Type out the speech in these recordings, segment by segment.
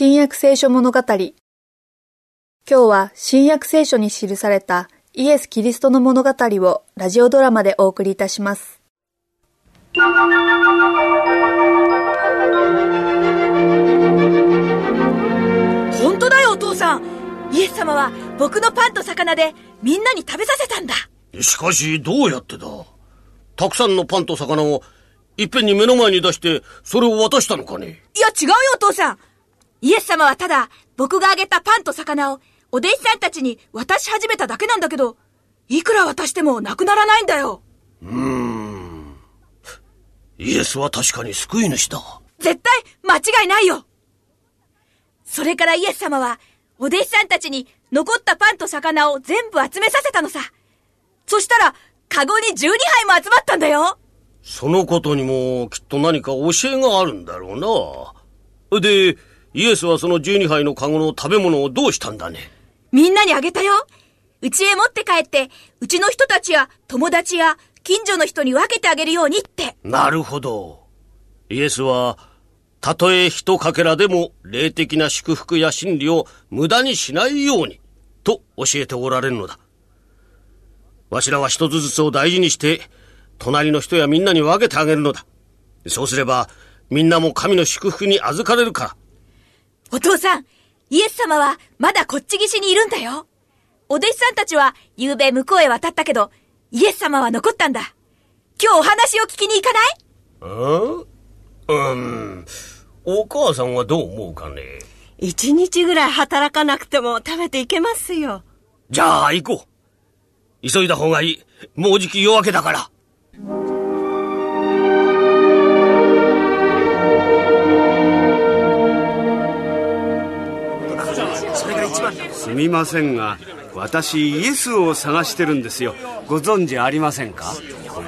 新約聖書物語。今日は新約聖書に記されたイエス・キリストの物語をラジオドラマでお送りいたします。本当だよお父さん。イエス様は僕のパンと魚でみんなに食べさせたんだ。しかしどうやってだ？たくさんのパンと魚をいっぺんに目の前に出してそれを渡したのかね？いや違うよお父さんイエス様はただ僕があげたパンと魚をお弟子さんたちに渡し始めただけなんだけどいくら渡してもなくならないんだよ。うーん。イエスは確かに救い主だ。絶対間違いないよ。それからイエス様はお弟子さんたちに残ったパンと魚を全部集めさせたのさ。そしたらカゴに12杯も集まったんだよ。そのことにもきっと何か教えがあるんだろうな。でイエスはその12杯のカゴの食べ物をどうしたんだね？みんなにあげたよ。家へ持って帰ってうちの人たちや友達や近所の人に分けてあげるようにって。なるほど。イエスはたとえ一かけらでも霊的な祝福や真理を無駄にしないようにと教えておられるのだ。わしらは一つずつを大事にして隣の人やみんなに分けてあげるのだ。そうすればみんなも神の祝福に預かれるからお父さんイエス様はまだこっち岸にいるんだよ。お弟子さんたちは夕べ向こうへ渡ったけどイエス様は残ったんだ。今日お話を聞きに行かない？うんうん。お母さんはどう思うかね？一日ぐらい働かなくても食べていけますよ。じゃあ行こう。急いだ方がいい。もうじき夜明けだからすみませんが私イエスを探してるんですよ。ご存知ありませんか？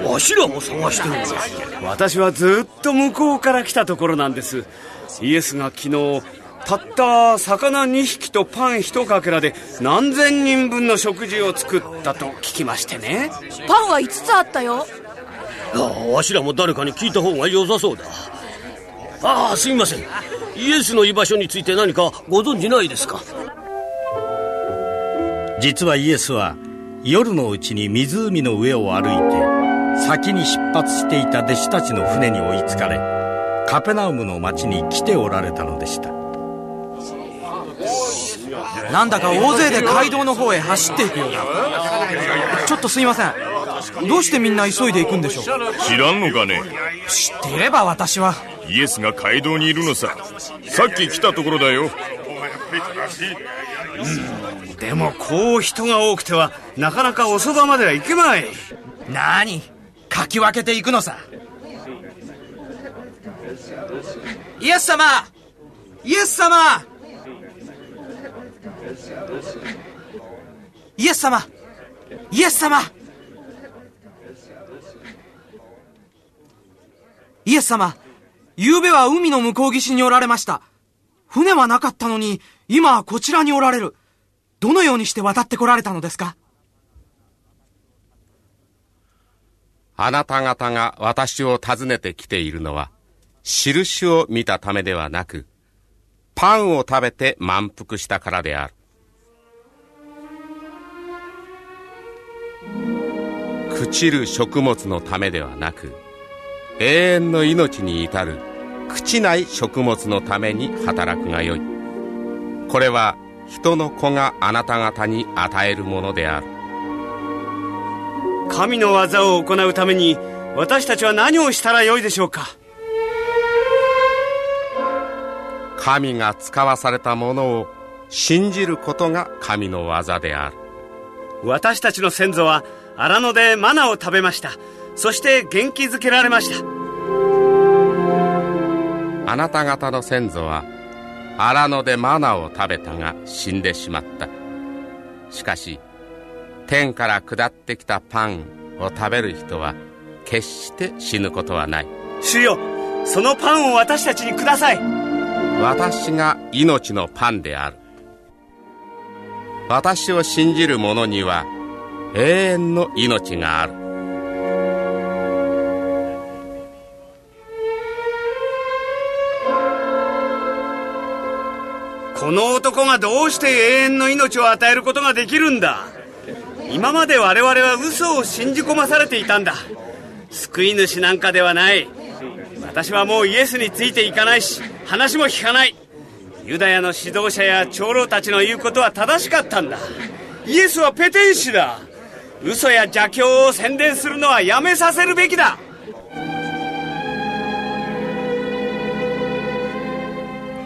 わしらも探してるんです私はずっと向こうから来たところなんです。イエスが昨日たった魚2匹とパン1かけらで何千人分の食事を作ったと聞きましてね。パンは5つあったよ。ああわしらも誰かに聞いた方が良さそうだ。ああすみません。イエスの居場所について何かご存知ないですか？実はイエスは夜のうちに湖の上を歩いて先に出発していた弟子たちの船に追いつかれカペナウムの町に来ておられたのでした。なんだか大勢で街道の方へ走っていくようだちょっとすいません。どうしてみんな急いで行くんでしょう？知らんのかね？知っていれば私は。イエスが街道にいるのさ。さっき来たところだよでもこう人が多くてはなかなかおそばまでは行けまい。なにかき分けていくのさ。イエス様！イエス様！イエス様！イエス様！イエス様！昨べは海の向こう岸におられました。船はなかったのに今はこちらにおられる。どのようにして渡ってこられたのですか？あなた方が私を訪ねてきているのは、印を見たためではなく、パンを食べて満腹したからである。朽ちる食物のためではなく、永遠の命に至る朽ちない食物のために働くがよい。これは人の子があなた方に与えるものである。神の技を行うために私たちは何をしたらよいでしょうか？神が使わされたものを信じることが神の技である。私たちの先祖は荒野でマナを食べました。そして元気づけられました。あなた方の先祖は荒野でマナを食べたが死んでしまった。しかし天から下ってきたパンを食べる人は決して死ぬことはない。主よそのパンを私たちにください。私が命のパンである。私を信じる者には永遠の命があるこの男がどうして永遠の命を与えることができるんだ？今まで我々は嘘を信じ込まされていたんだ。救い主なんかではない。私はもうイエスについていかないし話も聞かない。ユダヤの指導者や長老たちの言うことは正しかったんだ。イエスはペテン師だ。嘘や邪教を宣伝するのはやめさせるべきだ。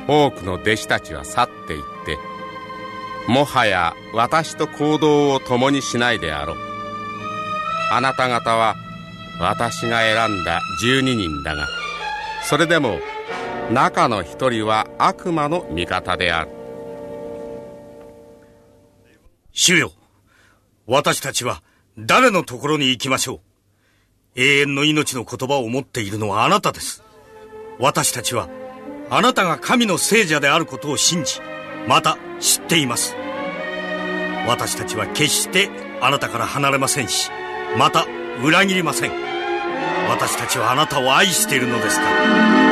多くの弟子たちは去っていってもはや私と行動を共にしないであろう。あなた方は私が選んだ12人だがそれでも中の一人は悪魔の味方である。主よ私たちは誰のところに行きましょう。永遠の命の言葉を持っているのはあなたです。私たちはあなたが神の聖者であることを信じまた知っています。私たちは決してあなたから離れませんしまた裏切りません。私たちはあなたを愛しているのですから。